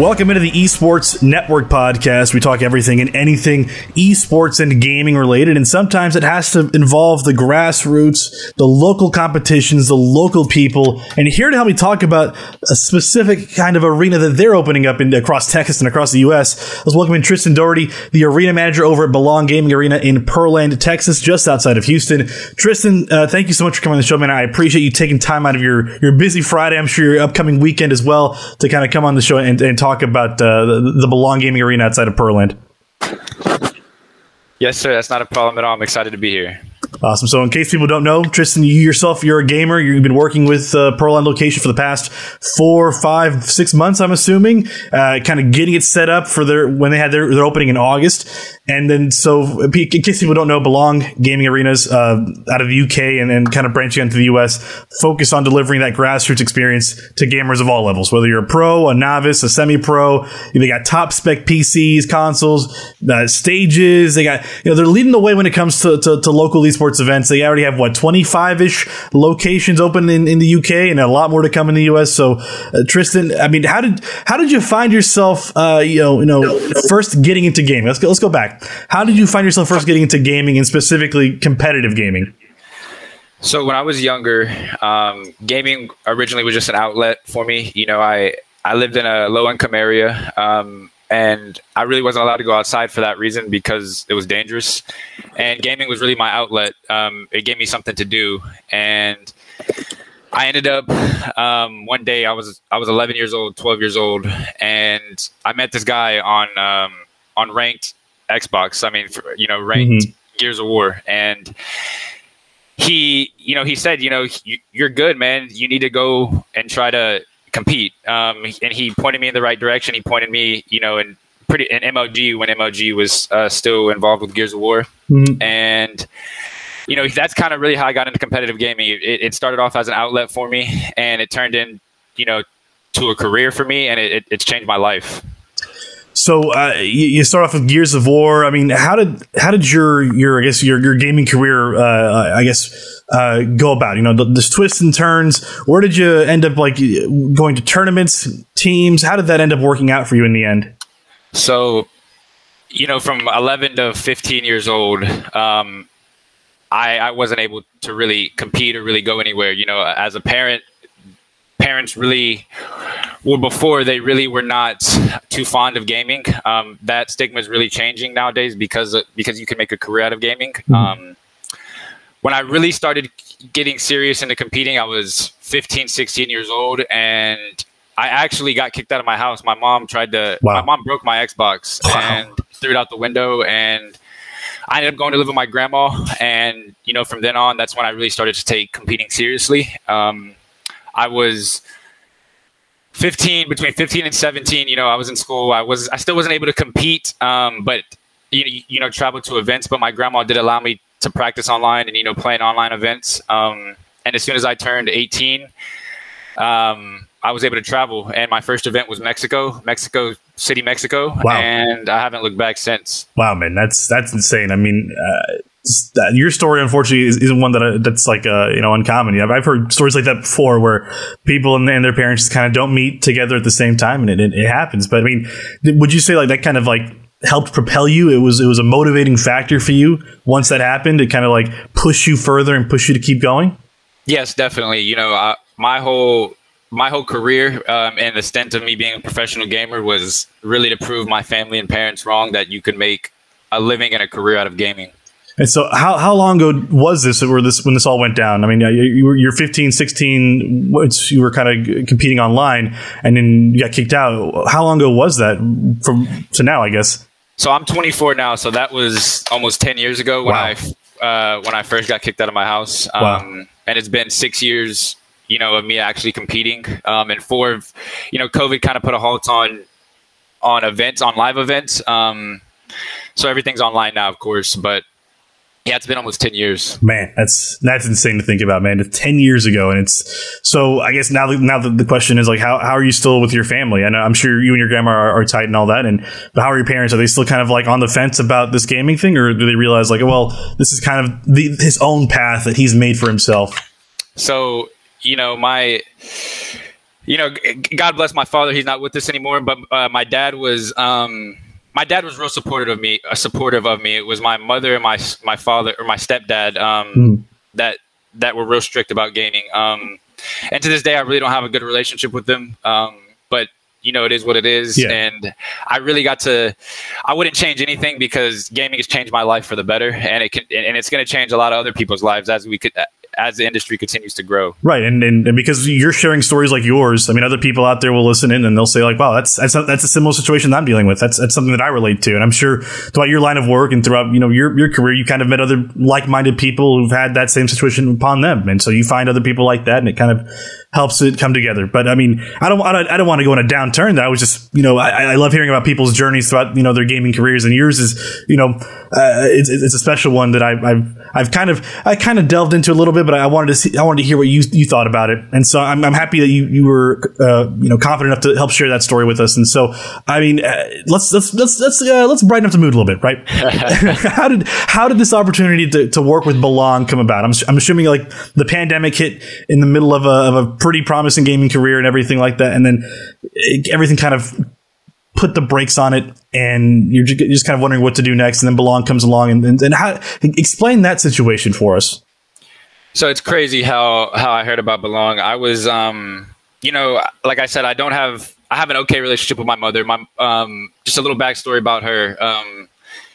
Welcome into the Esports Network podcast. We talk everything and anything esports and gaming related, and sometimes it has to involve the grassroots, the local competitions, the local people. And here to help me talk about a specific kind of arena that they're opening up in, across Texas and across the U.S. Let's welcome in Tristan Doherty, the arena manager over at Belong Gaming Arena in Pearland, Texas, just outside of Houston. Tristan, uh, thank you so much for coming on the show, man. I appreciate you taking time out of your your busy Friday. I'm sure your upcoming weekend as well to kind of come on the show and, and talk about uh, the, the Belong Gaming Arena outside of Pearland. Yes, sir. That's not a problem at all. I'm excited to be here. Awesome. So, in case people don't know, Tristan, you yourself, you're a gamer. You've been working with uh, Pearland location for the past four, five, six months. I'm assuming, uh, kind of getting it set up for their when they had their, their opening in August. And then, so in case people don't know, Belong Gaming Arenas uh, out of the UK and then kind of branching into the US, focus on delivering that grassroots experience to gamers of all levels, whether you're a pro, a novice, a semi-pro. They got top spec PCs, consoles, uh, stages. They got you know they're leading the way when it comes to, to, to local esports events. They already have what 25 ish locations open in, in the UK and a lot more to come in the US. So, uh, Tristan, I mean, how did how did you find yourself? Uh, you know, you know, first getting into gaming. Let's go. Let's go back. How did you find yourself first getting into gaming and specifically competitive gaming? So when I was younger, um, gaming originally was just an outlet for me. You know, I I lived in a low income area, um, and I really wasn't allowed to go outside for that reason because it was dangerous. And gaming was really my outlet. Um, it gave me something to do, and I ended up um, one day. I was I was 11 years old, 12 years old, and I met this guy on um, on ranked Xbox. I mean, for, you know, ranked mm-hmm. Gears of War, and he, you know, he said, you know, you're good, man. You need to go and try to compete. Um, and he pointed me in the right direction. He pointed me, you know, in pretty in MLG when MLG was uh, still involved with Gears of War, mm-hmm. and you know, that's kind of really how I got into competitive gaming. It, it, started off as an outlet for me, and it turned in, you know, to a career for me, and it, it's changed my life. So uh, you, you, start off with Gears of War. I mean, how did how did your your I guess your your gaming career uh, I guess uh, go about? You know, the, the, twists and turns. Where did you end up like going to tournaments, teams? How did that end up working out for you in the end? So, you know, from 11 to 15 years old, um, I, I wasn't able to really compete or really go anywhere. You know, as a parent, parents really well before they really were not too fond of gaming. Um, that stigma is really changing nowadays because because you can make a career out of gaming. Mm-hmm. Um, when I really started getting serious into competing, I was 15, 16 years old, and I actually got kicked out of my house. My mom tried to. Wow. My mom broke my Xbox wow. and threw it out the window, and I ended up going to live with my grandma. And you know, from then on, that's when I really started to take competing seriously. Um, I was 15 between 15 and 17 you know i was in school. I was i still wasn't able to compete um, but you, you know travel to events but my grandma did allow me to practice online and you know playing online events um, and as soon as i turned 18 um, i was able to travel and my first event was mexico mexico city mexico wow. and i haven't looked back since. Wow man that's that's insane. I mean uh, your story, unfortunately, is, not one that I, that's like uh, you know uncommon. You know, I've heard stories like that before, where people and, and their parents kind of don't meet together at the same time, and it, it, happens. But I mean, would you say like that kind of like helped propel you? It was it was a motivating factor for you once that happened. It kind of like push you further and push you to keep going. Yes, definitely. You know, uh, my whole my whole career um, and the stint of me being a professional gamer was really to prove my family and parents wrong that you can make a living and a career out of gaming. And so, how, how long ago was this, where this when this all went down? I mean, you were you're 15, 16. You were kind of competing online, and then you got kicked out. How long ago was that from to now? I guess. So I'm 24 now. So that was almost 10 years ago when wow. I uh, when I first got kicked out of my house. Um, wow. And it's been six years, you know, of me actually competing. Um, and four of, you know, COVID kind of put a halt on on events, on live events. Um, so everything's online now, of course. But yeah, it's been almost ten years. Man, that's that's insane to think about, man. It's ten years ago, and it's so. I guess now, now the, the question is like, how, how are you still with your family? I know I'm sure you and your grandma are, are, tight and all that, and but how are your parents? Are they still kind of like on the fence about this gaming thing, or do they realize like, well, this is kind of the, his own path that he's made for himself? So you know, my you know, God bless my father. He's not with us anymore, but uh, my dad was. Um, my dad was real supportive of me. Uh, supportive of me. It was my mother and my my father or my stepdad um, mm. that that were real strict about gaming. Um, and to this day, I really don't have a good relationship with them. Um, but you know, it is what it is. Yeah. And I really got to, I wouldn't change anything because gaming has changed my life for the better. And it can, and it's going to change a lot of other people's lives as we could, as the industry continues to grow. Right, and, and, and because you're sharing stories like yours, I mean, other people out there will listen in and they'll say like, "Wow, that's that's a, that's a similar situation that I'm dealing with. That's that's something that I relate to." And I'm sure throughout your line of work and throughout you know your your career, you kind of met other like minded people who've had that same situation upon them, and so you find other people like that, and it kind of helps it come together. But I mean, I don't, I don't, I don't want to go in a downturn. That I was just, you know, I, I love hearing about people's journeys throughout, you know, their gaming careers, and yours is, you know, uh, it's, it's a special one that I, I've, I've kind of, I kind of delved into a little bit, but I wanted to see, I wanted to hear what you, you thought about it, and so I'm, I'm happy that you, you were, uh, you know, confident enough to help share that story with us. And so, I mean, uh, let's, let's, let's, let's, uh, let's brighten up the mood a little bit, right? how did, how did this opportunity to, to work with Belong come about? I'm, I'm assuming like the pandemic hit in the middle of a, of a pretty promising gaming career and everything like that, and then it, everything kind of put the brakes on it, and you're just kind of wondering what to do next. And then Belong comes along, and, and, and how explain that situation for us. So it's crazy how how I heard about Belong. I was, um, you know, like I said, I don't have I have an okay relationship with my mother. My um, just a little backstory about her. Um,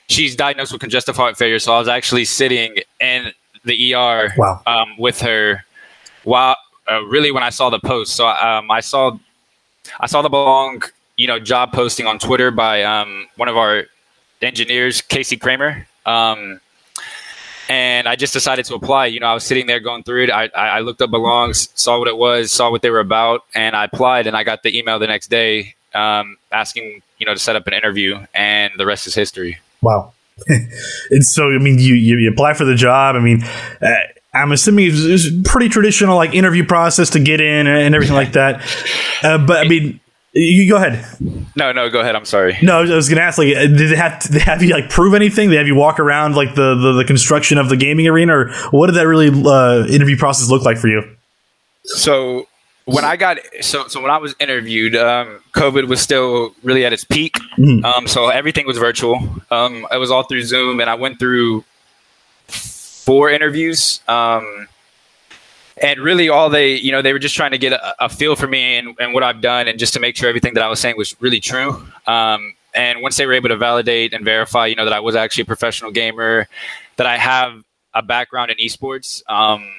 she's diagnosed with congestive heart failure, so I was actually sitting in the ER wow. um, with her while uh, really when I saw the post. So um, I saw I saw the belong you know job posting on Twitter by um, one of our engineers, Casey Kramer. Um, and I just decided to apply. You know, I was sitting there going through it. I, I looked up belongs, saw what it was, saw what they were about, and I applied. And I got the email the next day um, asking, you know, to set up an interview, and the rest is history. Wow. and so, I mean, you, you, apply for the job. I mean, uh, I'm assuming it's pretty traditional like interview process to get in and everything like that. Uh, but I mean, you go ahead. No, no, go ahead. I'm sorry. No, I was going to ask. Like, did they have to, they have you like prove anything? They have you walk around like the the, the construction of the gaming arena, or what did that really uh, interview process look like for you? So when I got so so when I was interviewed, um, COVID was still really at its peak. Mm-hmm. Um, so everything was virtual. Um, it was all through Zoom, and I went through four interviews. Um, and really all they, you know, they were just trying to get a, a feel for me and, and, what I've done and just to make sure everything that I was saying was really true. Um, and once they were able to validate and verify, you know, that I was actually a professional gamer, that I have a background in esports, um,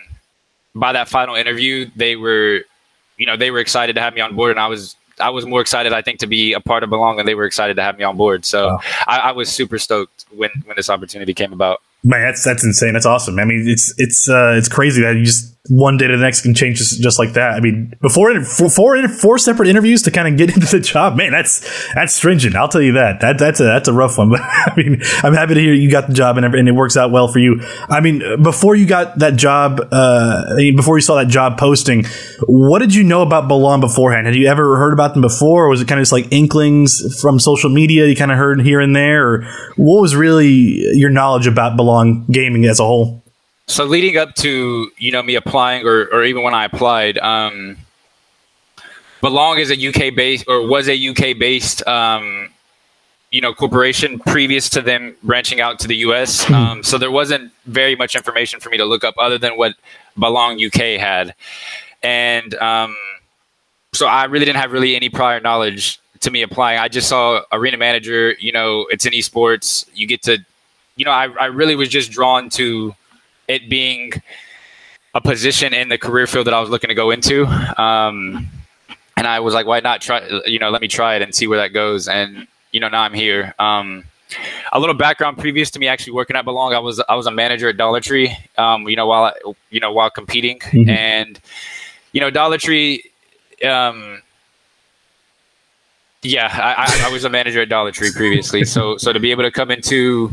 by that final interview, they were, you know, they were excited to have me on board and I was I was more excited, I think, to be a part of Belong, and they were excited to have me on board. So wow. I, I, was super stoked when when this opportunity came about. Man, that's that's insane. That's awesome. I mean, it's it's uh, it's crazy that you just one day to the next can change just, just like that. I mean, before four, four, four separate interviews to kind of get into the job, man, that's that's stringent. I'll tell you that. That that's a that's a rough one. But I mean, I'm happy to hear you got the job and and it works out well for you. I mean, before you got that job, uh, before you saw that job posting, what did you know about Belong beforehand? Had you ever heard about them before, or was it kind of just like inklings from social media you kind of heard here and there, or what was really your knowledge about Belong? gaming as a whole? So leading up to you know me applying, or or even when I applied, um, Belong is a UK based or was a UK based um, you know corporation previous to them branching out to the US. Hmm. Um, so there wasn't very much information for me to look up other than what Belong UK had, and um, so I really didn't have really any prior knowledge to me applying. I just saw arena manager. You know, it's in esports. You get to you know, I, I really was just drawn to it being a position in the career field that I was looking to go into. Um, and I was like, why not try, you know, let me try it and see where that goes. And, you know, now I'm here. Um, a little background previous to me actually working at Belong, I was, I was a manager at Dollar Tree, um, you know, while, I, you know, while competing mm-hmm. and, you know, Dollar Tree, um, yeah, I, I, was a manager at Dollar Tree previously. So, so to be able to come into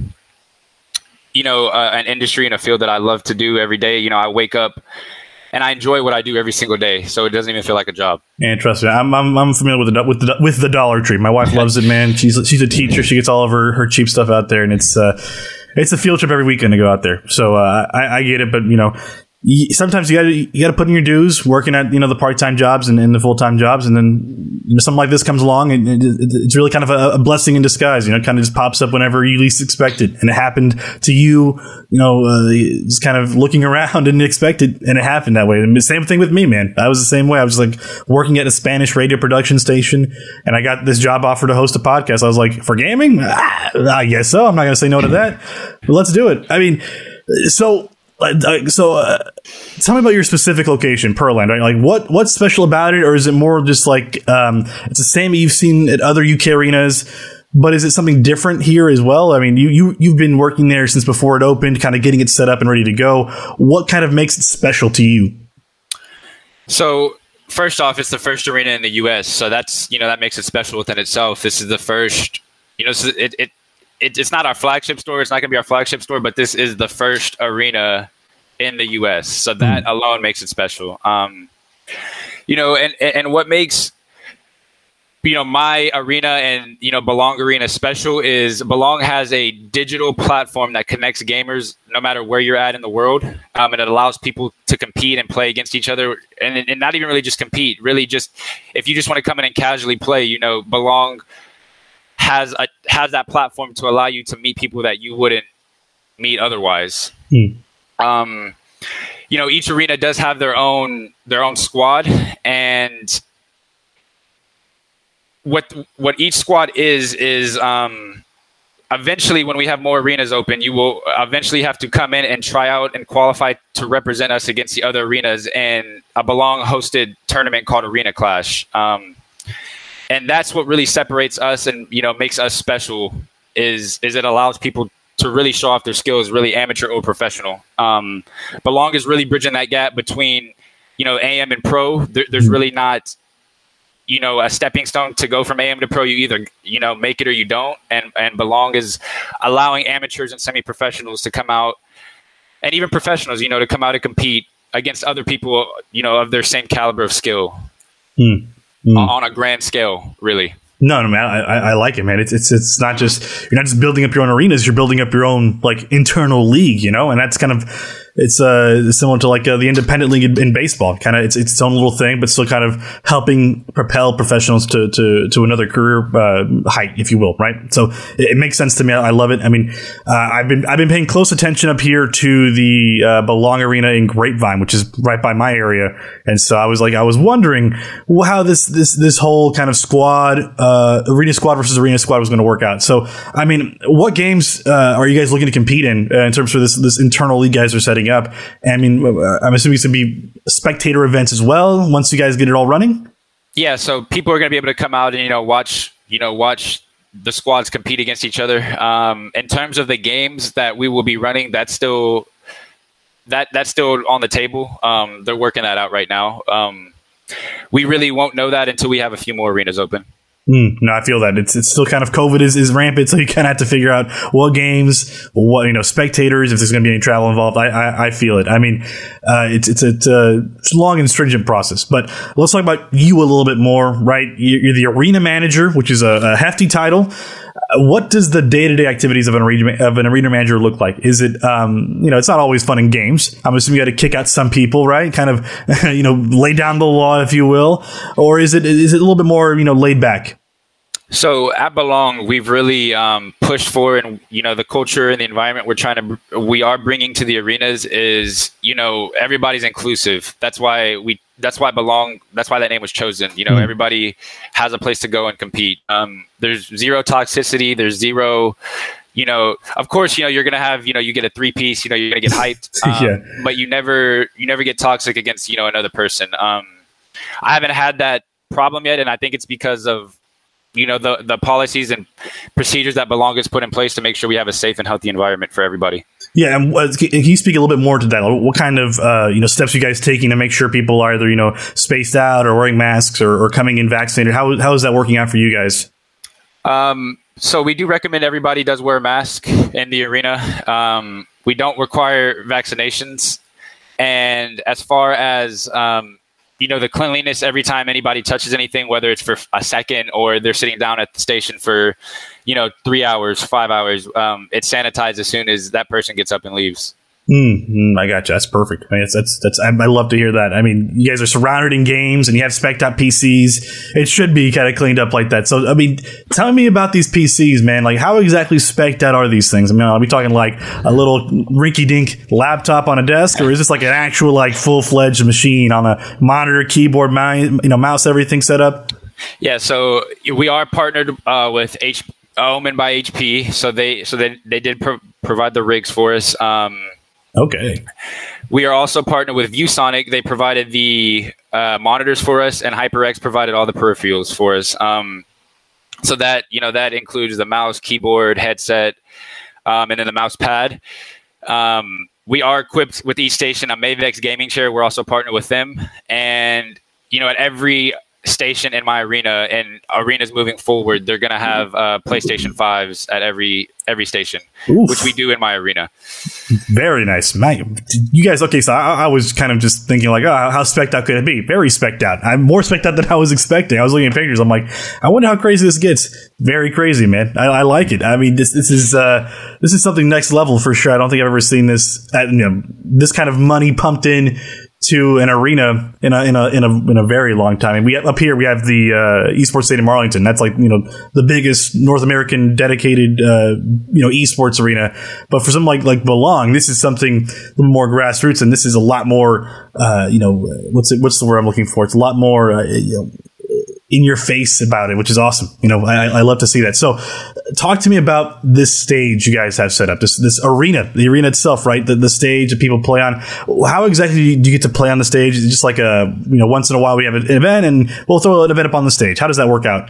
you know, uh, an industry and a field that I love to do every day. You know, I wake up and I enjoy what I do every single day, so it doesn't even feel like a job. And trust me, I'm, I'm, I'm familiar with the with the with the Dollar Tree. My wife loves it, man. She's she's a teacher. She gets all of her, her cheap stuff out there, and it's uh, it's a field trip every weekend to go out there. So uh, I, I get it, but you know, sometimes you got to you got to put in your dues, working at you know the part time jobs and, and the full time jobs, and then you know, something like this comes along, and it, it, it's really kind of a, a, blessing in disguise. You know, it kind of just pops up whenever you least expect it, and it happened to you. You know, uh, just kind of looking around and expected, and it happened that way. And the same thing with me, man. I was the same way. I was like working at a Spanish radio production station, and I got this job offer to host a podcast. I was like, for gaming, ah, I guess so. I'm not going to say no to that. But let's do it. I mean, so uh, so uh, tell me about your specific location, Pearland. Right? Like, what what's special about it, or is it more just like um, it's the same you've seen at other UK arenas? But is it something different here as well? I mean, you you you've been working there since before it opened, kind of getting it set up and ready to go. What kind of makes it special to you? So first off, it's the first arena in the U.S., so that's you know that makes it special within itself. This is the first, you know, it, it it, it's not our flagship store. It's not going to be our flagship store, but this is the first arena in the U.S. So that mm. alone makes it special. Um, you know, and and what makes you know my arena and you know Belong Arena special is Belong has a digital platform that connects gamers no matter where you're at in the world, um, and it allows people to compete and play against each other, and, and not even really just compete. Really, just if you just want to come in and casually play, you know, Belong has a has that platform to allow you to meet people that you wouldn't meet otherwise. Hmm. Um, you know, each arena does have their own their own squad, and what what each squad is is um, eventually when we have more arenas open, you will eventually have to come in and try out and qualify to represent us against the other arenas in a belong hosted tournament called Arena Clash. Um, and that's what really separates us and you know makes us special is is it allows people to really show off their skills, really amateur or professional. Um, Belong is really bridging that gap between you know AM and pro. There, there's really not you know a stepping stone to go from AM to pro. You either you know make it or you don't, and and Belong is allowing amateurs and semi professionals to come out, and even professionals, you know, to come out and compete against other people, you know, of their same caliber of skill. Hmm mm. on a grand scale, really. No, no, man, I, I like it, man. It's, it's it's not just you're not just building up your own arenas; you're building up your own like internal league, you know, and that's kind of it's uh, similar to like uh, the independent league in, baseball. Kind of, it's, it's its own little thing, but still kind of helping propel professionals to to, to another career uh, height, if you will. Right. So it, it, makes sense to me. I love it. I mean, uh, I've been I've been paying close attention up here to the uh, Belong Arena in Grapevine, which is right by my area, and so I was like, I was wondering how this this this whole kind of squad uh, arena squad versus arena squad was going to work out. So I mean, what games are you guys looking to compete in in terms of this this internal league guys are setting? Up. I mean, I'm assuming it's going to be spectator events as well once you guys get it all running. Yeah, so people are going to be able to come out and you know watch you know watch the squads compete against each other. Um, in terms of the games that we will be running, that's still that that's still on the table. Um, they're working that out right now. Um, we really won't know that until we have a few more arenas open. Mm, no, I feel that it's it's still kind of COVID is, is rampant, so you kind of have to figure out what games, what you know, spectators, if there's going to be any travel involved. I, I, I feel it. I mean, uh, it's it's a, it's a long and stringent process. But let's talk about you a little bit more, right? You're the arena manager, which is a, a hefty title what does the day to day activities of an arena of an arena manager look like? Is it um, you know it's not always fun and games. I'm assuming you got to kick out some people, right? Kind of you know lay down the law, if you will, or is it is it a little bit more you know laid back? So at Belong, we've really um, pushed for, and you know, the culture and the environment we're trying to, we are bringing to the arenas is, you know, everybody's inclusive. That's why we, that's why Belong, that's why that name was chosen. You know, mm-hmm. everybody has a place to go and compete. Um, there's zero toxicity. There's zero, you know, of course, you know, you're gonna have, you know, you get a three piece. You know, you're gonna get hyped, um, yeah. but you never, you never get toxic against, you know, another person. Um, I haven't had that problem yet, and I think it's because of you know the the policies and procedures that belong is put in place to make sure we have a safe and healthy environment for everybody. Yeah, and can you speak a little bit more to that? What kind of uh, you know steps you guys taking to make sure people are either you know spaced out or wearing masks or, or coming in vaccinated? How how is that working out for you guys? Um, so we do recommend everybody does wear a mask in the arena. Um, we don't require vaccinations, and as far as um, you know the cleanliness every time anybody touches anything whether it's for a second or they're sitting down at the station for you know three hours five hours um, it's sanitized as soon as that person gets up and leaves Mm, I got you. That's perfect. I mean, that's, that's, that's, I, I love to hear that. I mean, you guys are surrounded in games and you have spec out PCs. It should be kind of cleaned up like that. So, I mean, tell me about these PCs, man. Like, how exactly spec out are these things? I mean, are we talking like a little rinky dink laptop on a desk or is this like an actual, like, full fledged machine on a monitor, keyboard, mouse, you know, mouse, everything set up? Yeah. So we are partnered uh, with H. Omen by HP. So they, so they, they did pro- provide the rigs for us. Um, Okay. We are also partnered with ViewSonic. They provided the uh, monitors for us, and HyperX provided all the peripherals for us. Um, so that you know that includes the mouse, keyboard, headset, um, and then the mouse pad. Um, we are equipped with each station a Mavix gaming chair. We're also partnered with them, and you know at every station in my arena and arenas moving forward, they're going to have uh, PlayStation fives at every every station, Oof. which we do in my arena. Very nice, man. You guys, okay? So I, I was kind of just thinking like, oh, how specked out could it be? Very specked out. I'm more specked out than I was expecting. I was looking at pictures. I'm like, I wonder how crazy this gets. Very crazy, man. I, I like it. I mean, this this is uh, this is something next level for sure. I don't think I've ever seen this at you know this kind of money pumped in to an arena in a in a in a in a very long time. And we up here we have the uh, esports stadium Arlington. That's like you know the biggest North American dedicated uh, you know esports arena. But for something like like Belong, this is something more grassroots, and this is a lot more uh, you know what's it, what's the word I'm looking for? It's a lot more uh, you know in your face about it, which is awesome. You know, I, I, love to see that. So, talk to me about this stage you guys have set up, this this arena, the arena itself, right? The, the stage that people play on. How exactly do you get to play on the stage? Is it just like a you know, once in a while we have an event and we'll throw an event up on the stage. How does that work out?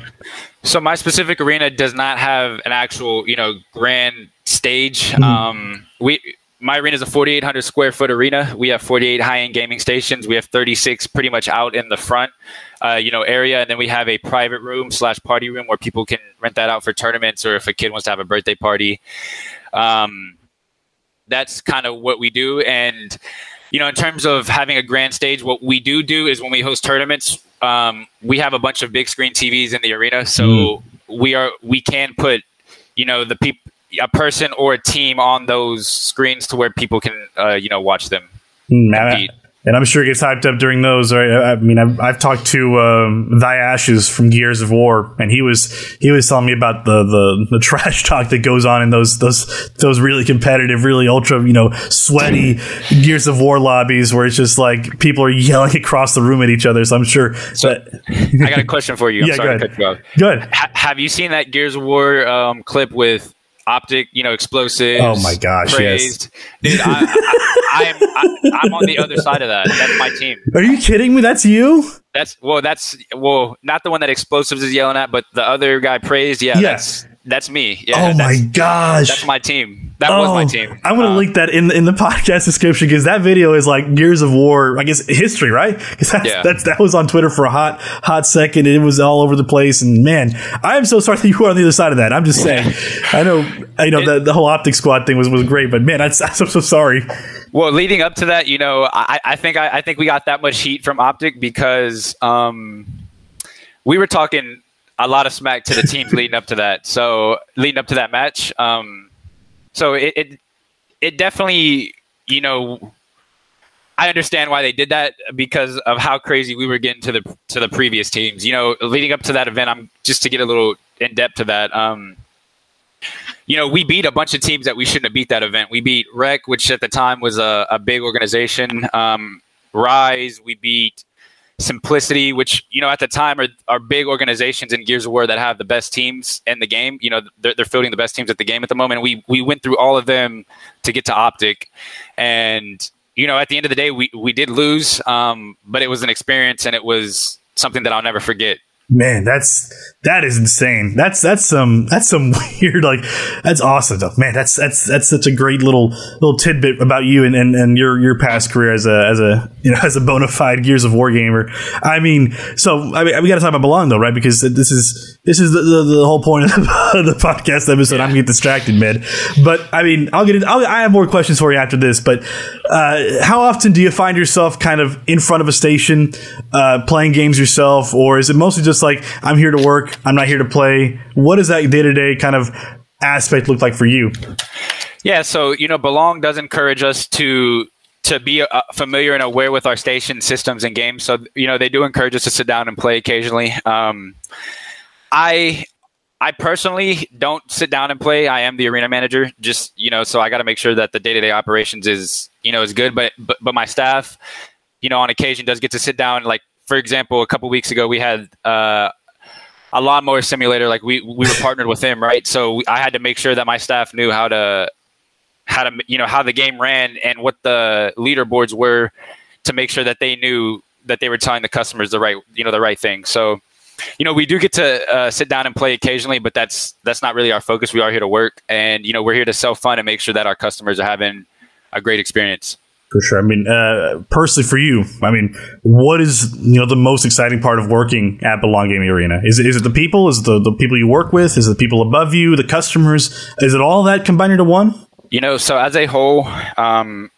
So my specific arena does not have an actual you know grand stage. Mm-hmm. Um, we my arena is a 4,800 square foot arena. We have 48 high end gaming stations. We have 36 pretty much out in the front, uh, you know, area, and then we have a private room slash party room where people can rent that out for tournaments or if a kid wants to have a birthday party. Um, that's kind of what we do, and you know, in terms of having a grand stage, what we do do is when we host tournaments, um, we have a bunch of big screen TVs in the arena, so mm. we are we can put you know the people a person or a team on those screens to where people can uh, you know watch them. Mm, and I'm sure it gets hyped up during those. Right? I mean, I've, I've talked to um, Thy Ashes from Gears of War, and he was he was telling me about the, the, the trash talk that goes on in those those those really competitive, really ultra, you know, sweaty Gears of War lobbies where it's just like people are yelling across the room at each other. So I'm sure. So that, I got a question for you. I'm yeah, sorry go ahead. Good. Ha- have you seen that Gears of War um, clip with optic, you know, explosives. Oh my gosh, praised. yes, dude, I, I, am I, I'm on the other side of that. That's my team. Are you kidding me? That's you. That's well, that's well, not the one that explosives is yelling at, but the other guy praised. Yeah, yes. that's that's me. Yeah, oh my gosh, that's my team. That oh, was my oh, team. I'm going to uh, link that in in the podcast description because that video is like Gears of War, I guess history, right? Because that's, yeah. that's that was on Twitter for a hot hot second. And it was all over the place, and man, I am so sorry that you were on the other side of that. I'm just saying. I know, I know the, the whole optic squad thing was was great, but man, I, I'm so sorry. Well, leading up to that, you know, I, I think I, I think we got that much heat from optic because um, we were talking a lot of smack to the teams leading up to that. So leading up to that match. Um, so it, it it definitely you know I understand why they did that because of how crazy we were getting to the to the previous teams. You know, leading up to that event, I'm just to get a little in depth to that. Um, you know, we beat a bunch of teams that we shouldn't have beat that event. We beat Rec, which at the time was a, a big organization. Um, Rise, we beat Simplicity, which you know at the time are, are big organizations in Gears of War that have the best teams in the game. You know they're, they're fielding the best teams at the game at the moment. We we went through all of them to get to Optic, and you know at the end of the day we we did lose, um, but it was an experience and it was something that I'll never forget. Man, that's that is insane. That's that's some that's some weird like that's awesome stuff. Man, that's that's that's such a great little little tidbit about you and, and, and your your past career as a as a you know as a bona fide Gears of War gamer. I mean, so I mean we got to talk about Belong though, right? Because this is this is the, the, the whole point of the, podcast episode. I'm getting distracted, man. But I mean, I'll get. I'll, I have more questions for you after this. But uh, how often do you find yourself kind of in front of a station uh, playing games yourself, or is it mostly just like I'm here to work, I'm not here to play? What does that day to day kind of aspect look like for you? Yeah, so you know, Belong does encourage us to to be uh, familiar and aware with our station systems and games. So you know, they do encourage us to sit down and play occasionally. Um, I I personally don't sit down and play. I am the arena manager, just you know, so I got to make sure that the day to day operations is you know is good. But but but my staff, you know, on occasion does get to sit down. Like for example, a couple weeks ago we had. Uh, a lawnmower simulator, like we we were partnered with them, right? So I had to make sure that my staff knew how to how to you know how the game ran and what the leaderboards were to make sure that they knew that they were telling the customers the right you know the right thing. So you know, we do get to uh, sit down and play occasionally, but that's that's not really our focus. We are here to work, and you know, we're here to sell fun and make sure that our customers are having a great experience. For sure. I mean, uh, personally, for you, I mean, what is you know the most exciting part of working at Belong Gaming Arena? Is it, is it the people? Is it the, the people you work with? Is it the people above you? The customers? Is it all that combined into one? You know, so as a whole, um,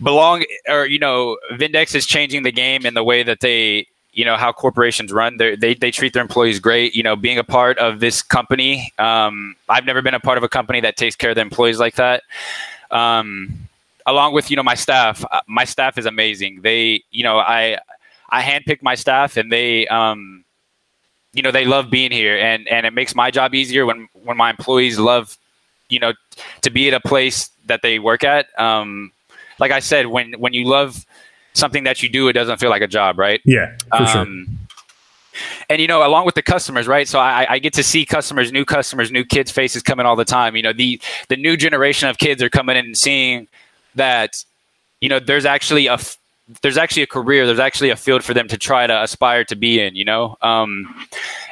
Belong or you know, Vindex is changing the game in the way that they you know how corporations run They're, they they treat their employees great you know being a part of this company um, i've never been a part of a company that takes care of their employees like that um, along with you know my staff uh, my staff is amazing they you know i i handpick my staff and they um, you know they love being here and and it makes my job easier when when my employees love you know to be at a place that they work at um, like i said when when you love something that you do, it doesn't feel like a job, right? Yeah, for um, sure. And you know, along with the customers, right? So I, I, get to see customers, new customers, new kids' faces coming all the time. You know, the the new generation of kids are coming in and seeing that, you know, there's actually a there's actually a career, there's actually a field for them to try to aspire to be in. You know, um,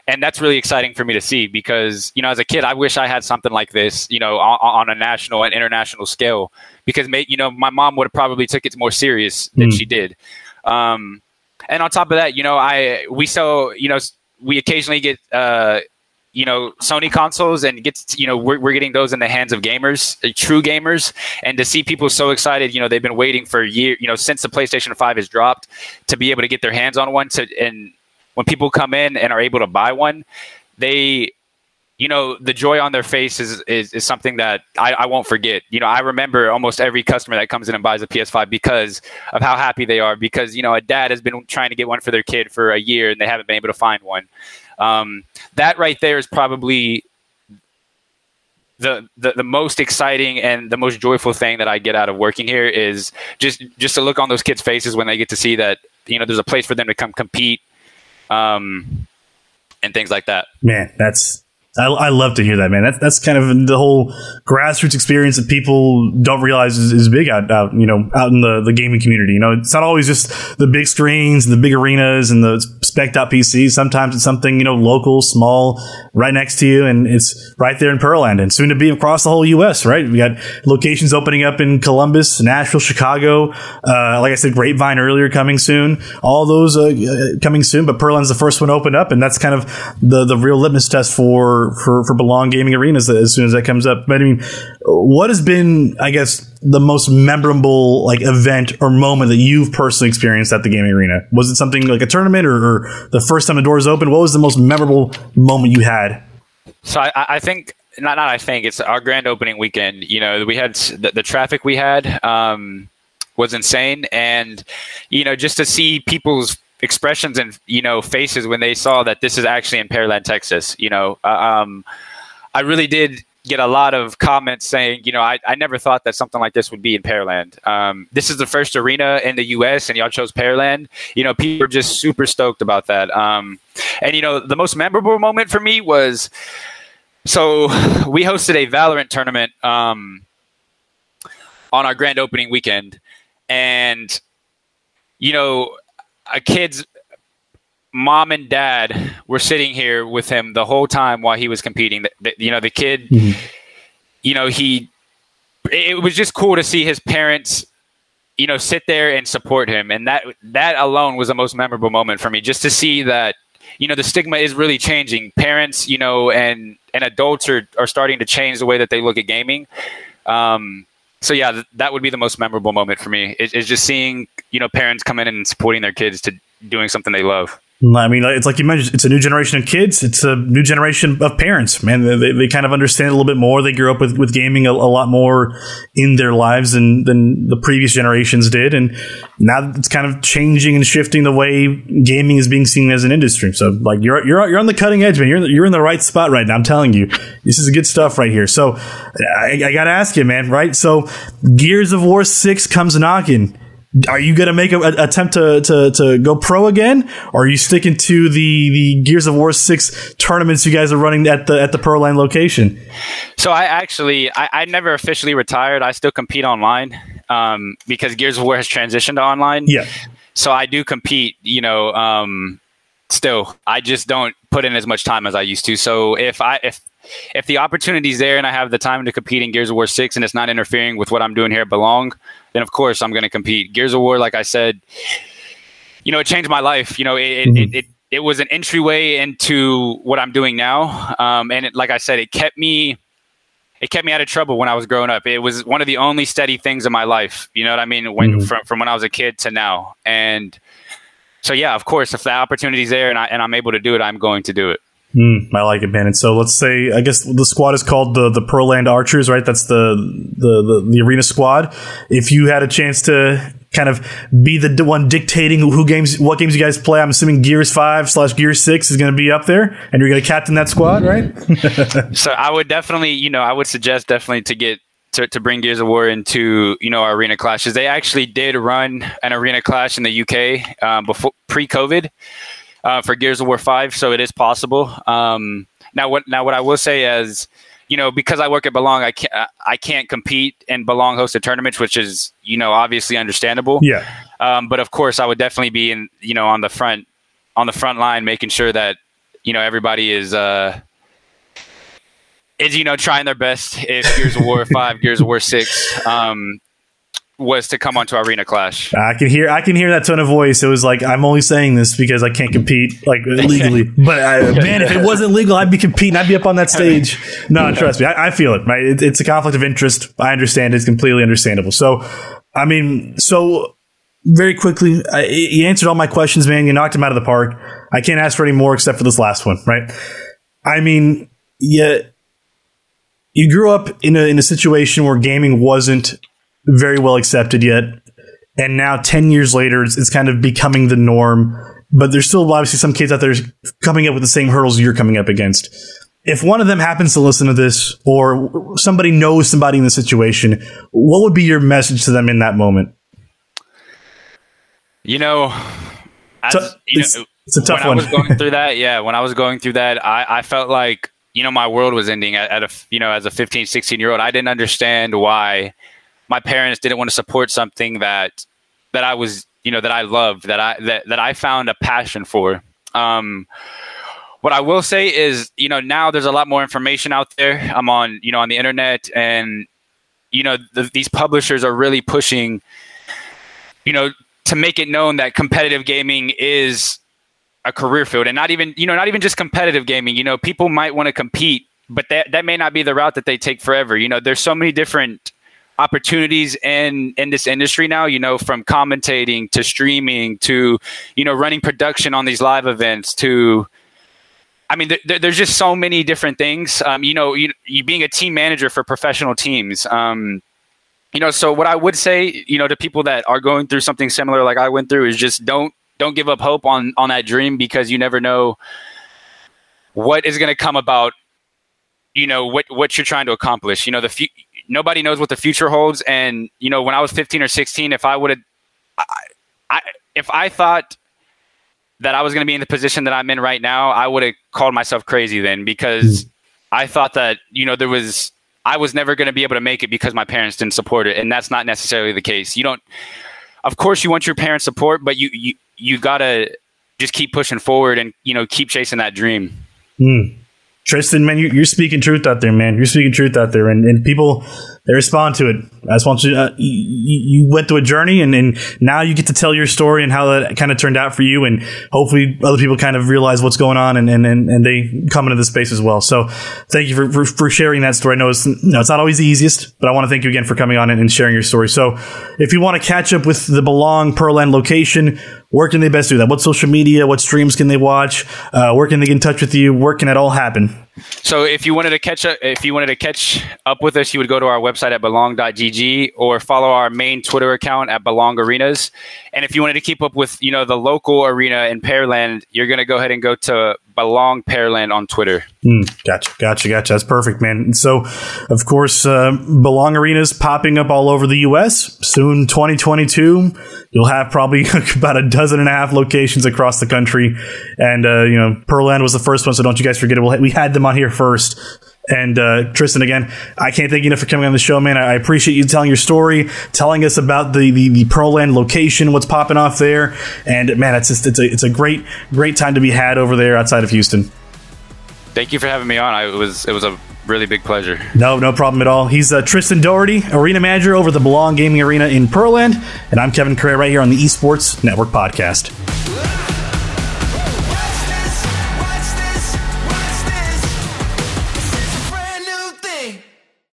and that's really exciting for me to see because you know, as a kid, I wish I had something like this. You know, on, on a national and international scale because you know my mom would have probably took it more serious than mm. she did. Um, and on top of that, you know, I we so you know we occasionally get uh, you know Sony consoles and gets you know we're, we're getting those in the hands of gamers, uh, true gamers, and to see people so excited, you know, they've been waiting for a year, you know, since the PlayStation Five has dropped to be able to get their hands on one. To and when people come in and are able to buy one, they you know, the joy on their face is, is, is something that I, I, won't forget. You know, I remember almost every customer that comes in and buys a PS5 because of how happy they are. Because, you know, a dad has been trying to get one for their kid for a year and they haven't been able to find one. Um, that right there is probably the, the, the most exciting and the most joyful thing that I get out of working here is just, just to look on those kids' faces when they get to see that, you know, there's a place for them to come compete. Um, and things like that. Man, that's I, I, love to hear that, man. That's that's kind of the whole grassroots experience that people don't realize is, is big out, out, you know, out in the, the gaming community. You know, it's not always just the big screens and the big arenas and the spec out PCs. Sometimes it's something, you know, local, small, right next to you. And it's right there in Pearland and soon to be across the whole U.S., right? We got locations opening up in Columbus, Nashville, Chicago. Uh, like I said, Grapevine earlier coming soon. All those uh, coming soon, but Pearland's the first one opened up. And that's kind of the, the real litmus test for for for Belong Gaming Arenas as soon as that comes up. But I mean, what has been, I guess, the most memorable like event or moment that you've personally experienced at the gaming arena? Was it something like a tournament or, or the first time the doors open? What was the most memorable moment you had? So I, I think not not I think it's our grand opening weekend. You know, we had the, the traffic we had um, was insane, and you know, just to see people's expressions and you know faces when they saw that this is actually in Pearland, Texas. You know, uh, um, I really did get a lot of comments saying, you know, I, I never thought that something like this would be in Pearland. Um, this is the first arena in the U.S. and y'all chose Pearland. You know, people are just super stoked about that. Um, and you know, the most memorable moment for me was so we hosted a Valorant tournament um, on our grand opening weekend, and you know a kid's mom and dad were sitting here with him the whole time while he was competing. The, the, you know, the kid, mm-hmm. you know, he, it was just cool to see his parents, you know, sit there and support him. And that, that alone was the most memorable moment for me, just to see that, you know, the stigma is really changing. Parents, you know, and, and adults are, are starting to change the way that they look at gaming. Um, so yeah, th- that would be the most memorable moment for me. Is, is just seeing you know parents come in and supporting their kids to doing something they love. I mean, it's like you mentioned, it's a new generation of kids. It's a new generation of parents, man. They, they kind of understand a little bit more. They grew up with, with gaming a, a, lot more in their lives than, than the previous generations did. And now it's kind of changing and shifting the way gaming is being seen as an industry. So, like, you're, you're, you're on the cutting edge, man. You're, you're in the right spot right now. I'm telling you, this is good stuff right here. So, I, I got to ask you, man, right? So, Gears of War 6 comes knocking are you going to make an attempt to, to, to go pro again? Or are you sticking to the, the Gears of War 6 tournaments you guys are running at the at the Pearland location? So I actually I, I never officially retired. I still compete online um, because Gears of War has transitioned to online. Yeah. So I do compete, you know, um, still. I just don't put in as much time as I used to. So if I if if the opportunity's there and I have the time to compete in Gears of War 6 and it's not interfering with what I'm doing here at Belong, then of course I'm going to compete. Gears of War, like I said, you know, it changed my life. You know, it, mm-hmm. it, it, it, was an entryway into what I'm doing now. Um, and it, like I said, it kept me, it kept me out of trouble when I was growing up. It was one of the only steady things in my life. You know what I mean? When, mm-hmm. from, from when I was a kid to now. And so, yeah, of course, if the opportunity's there and I, and I'm able to do it, I'm going to do it. Mm, I like it, man. And so let's say, I guess the squad is called the the Pearland Archers, right? That's the, the the the, arena squad. If you had a chance to kind of be the one dictating who games, what games you guys play, I'm assuming Gears Five slash Gears Six is going to be up there, and you're going to captain that squad, right? so I would definitely, you know, I would suggest definitely to get to, to bring Gears of War into you know our arena clashes. They actually did run an arena clash in the UK um, before pre-COVID uh, for Gears of War Five, so it is possible. Um, now, what now what I will say is, you know, because I work at Belong, I can't I can't compete in Belong hosted tournaments, which is you know obviously understandable. Yeah. Um, but of course, I would definitely be in you know on the front on the front line, making sure that you know everybody is. Uh, is you know trying their best if Gears of War five, Gears of War six, um, was to come onto Arena Clash. I can hear I can hear that tone of voice. It was like I'm only saying this because I can't compete like legally. but I, man, if it wasn't legal, I'd be competing. I'd be up on that stage. No, trust me, I, I feel it. Right, it, it's a conflict of interest. I understand. It's completely understandable. So, I mean, so very quickly, I, you answered all my questions, man. You knocked him out of the park. I can't ask for any more except for this last one, right? I mean, yeah. You grew up in a in a situation where gaming wasn't very well accepted yet. And now, 10 years later, it's, it's kind of becoming the norm. But there's still obviously some kids out there coming up with the same hurdles you're coming up against. If one of them happens to listen to this, or somebody knows somebody in the situation, what would be your message to them in that moment? You know, as, so, you it's, know, it's a tough when one. I was going through that, yeah, when I was going through that, I, I felt like you know my world was ending at, at a you know as a 15, 16 year old. I didn't understand why my parents didn't want to support something that that I was you know that I loved that I that that I found a passion for. Um, what I will say is, you know, now there's a lot more information out there. I'm on, you know, on the internet, and you know, the, these publishers are really pushing, you know, to make it known that competitive gaming is a career field, and not even, you know, not even just competitive gaming. You know, people might want to compete, but that that may not be the route that they take forever. You know, there's so many different opportunities in in this industry now you know from commentating to streaming to you know running production on these live events to I mean, there, there's just so many different things. Um, you know, you, you, being a team manager for professional teams. Um, you know, so what I would say, you know, to people that are going through something similar like I went through is just don't don't give up hope on on that dream because you never know what is going to come about. You know what what you're trying to accomplish. You know the few, nobody knows what the future holds. And you know, when I was 15 or 16, if I would have, I, I, if I thought that I was going to be in the position that I'm in right now, I would have called myself crazy then because mm. I thought that you know there was I was never going to be able to make it because my parents didn't support it, and that's not necessarily the case. You don't, of course, you want your parents' support, but you you you gotta just keep pushing forward and you know keep chasing that dream. Mm. Tristan, man, you, are speaking truth out there, man. You're speaking truth out there, and, and people they respond to it. I just want you, uh, you, you went through a journey and, and now you get to tell your story and how that kind of turned out for you. And hopefully other people kind of realize what's going on and, and, and, and they come into the space as well. So thank you for, for, for, sharing that story. I know it's, you know, it's not always the easiest, but I want to thank you again for coming on and sharing your story. So if you want to catch up with the Belong Pearland location, where can they best do that? What social media, what streams can they watch? Uh, where can they get in touch with you? Where can it all happen? So if you wanted to catch up, if you wanted to catch up with us, you would go to our website at belong.gg or follow our main Twitter account at Belong Arenas. And if you wanted to keep up with, you know, the local arena in Pearland, you're going to go ahead and go to Belong Pearland on Twitter. Mm, gotcha, gotcha, gotcha. That's perfect, man. And so, of course, uh, Belong Arenas popping up all over the U.S. Soon, 2022, you'll have probably about a dozen and a half locations across the country. And, uh, you know, Pearland was the first one, so don't you guys forget it. We had them on here first. And uh, Tristan, again, I can't thank you enough for coming on the show, man. I appreciate you telling your story, telling us about the the, the Pearland location, what's popping off there, and man, it's just it's a it's a great great time to be had over there outside of Houston. Thank you for having me on. I, it was it was a really big pleasure. No, no problem at all. He's uh, Tristan Doherty, arena manager over the Belong Gaming Arena in Pearland, and I'm Kevin Correa right here on the Esports Network podcast.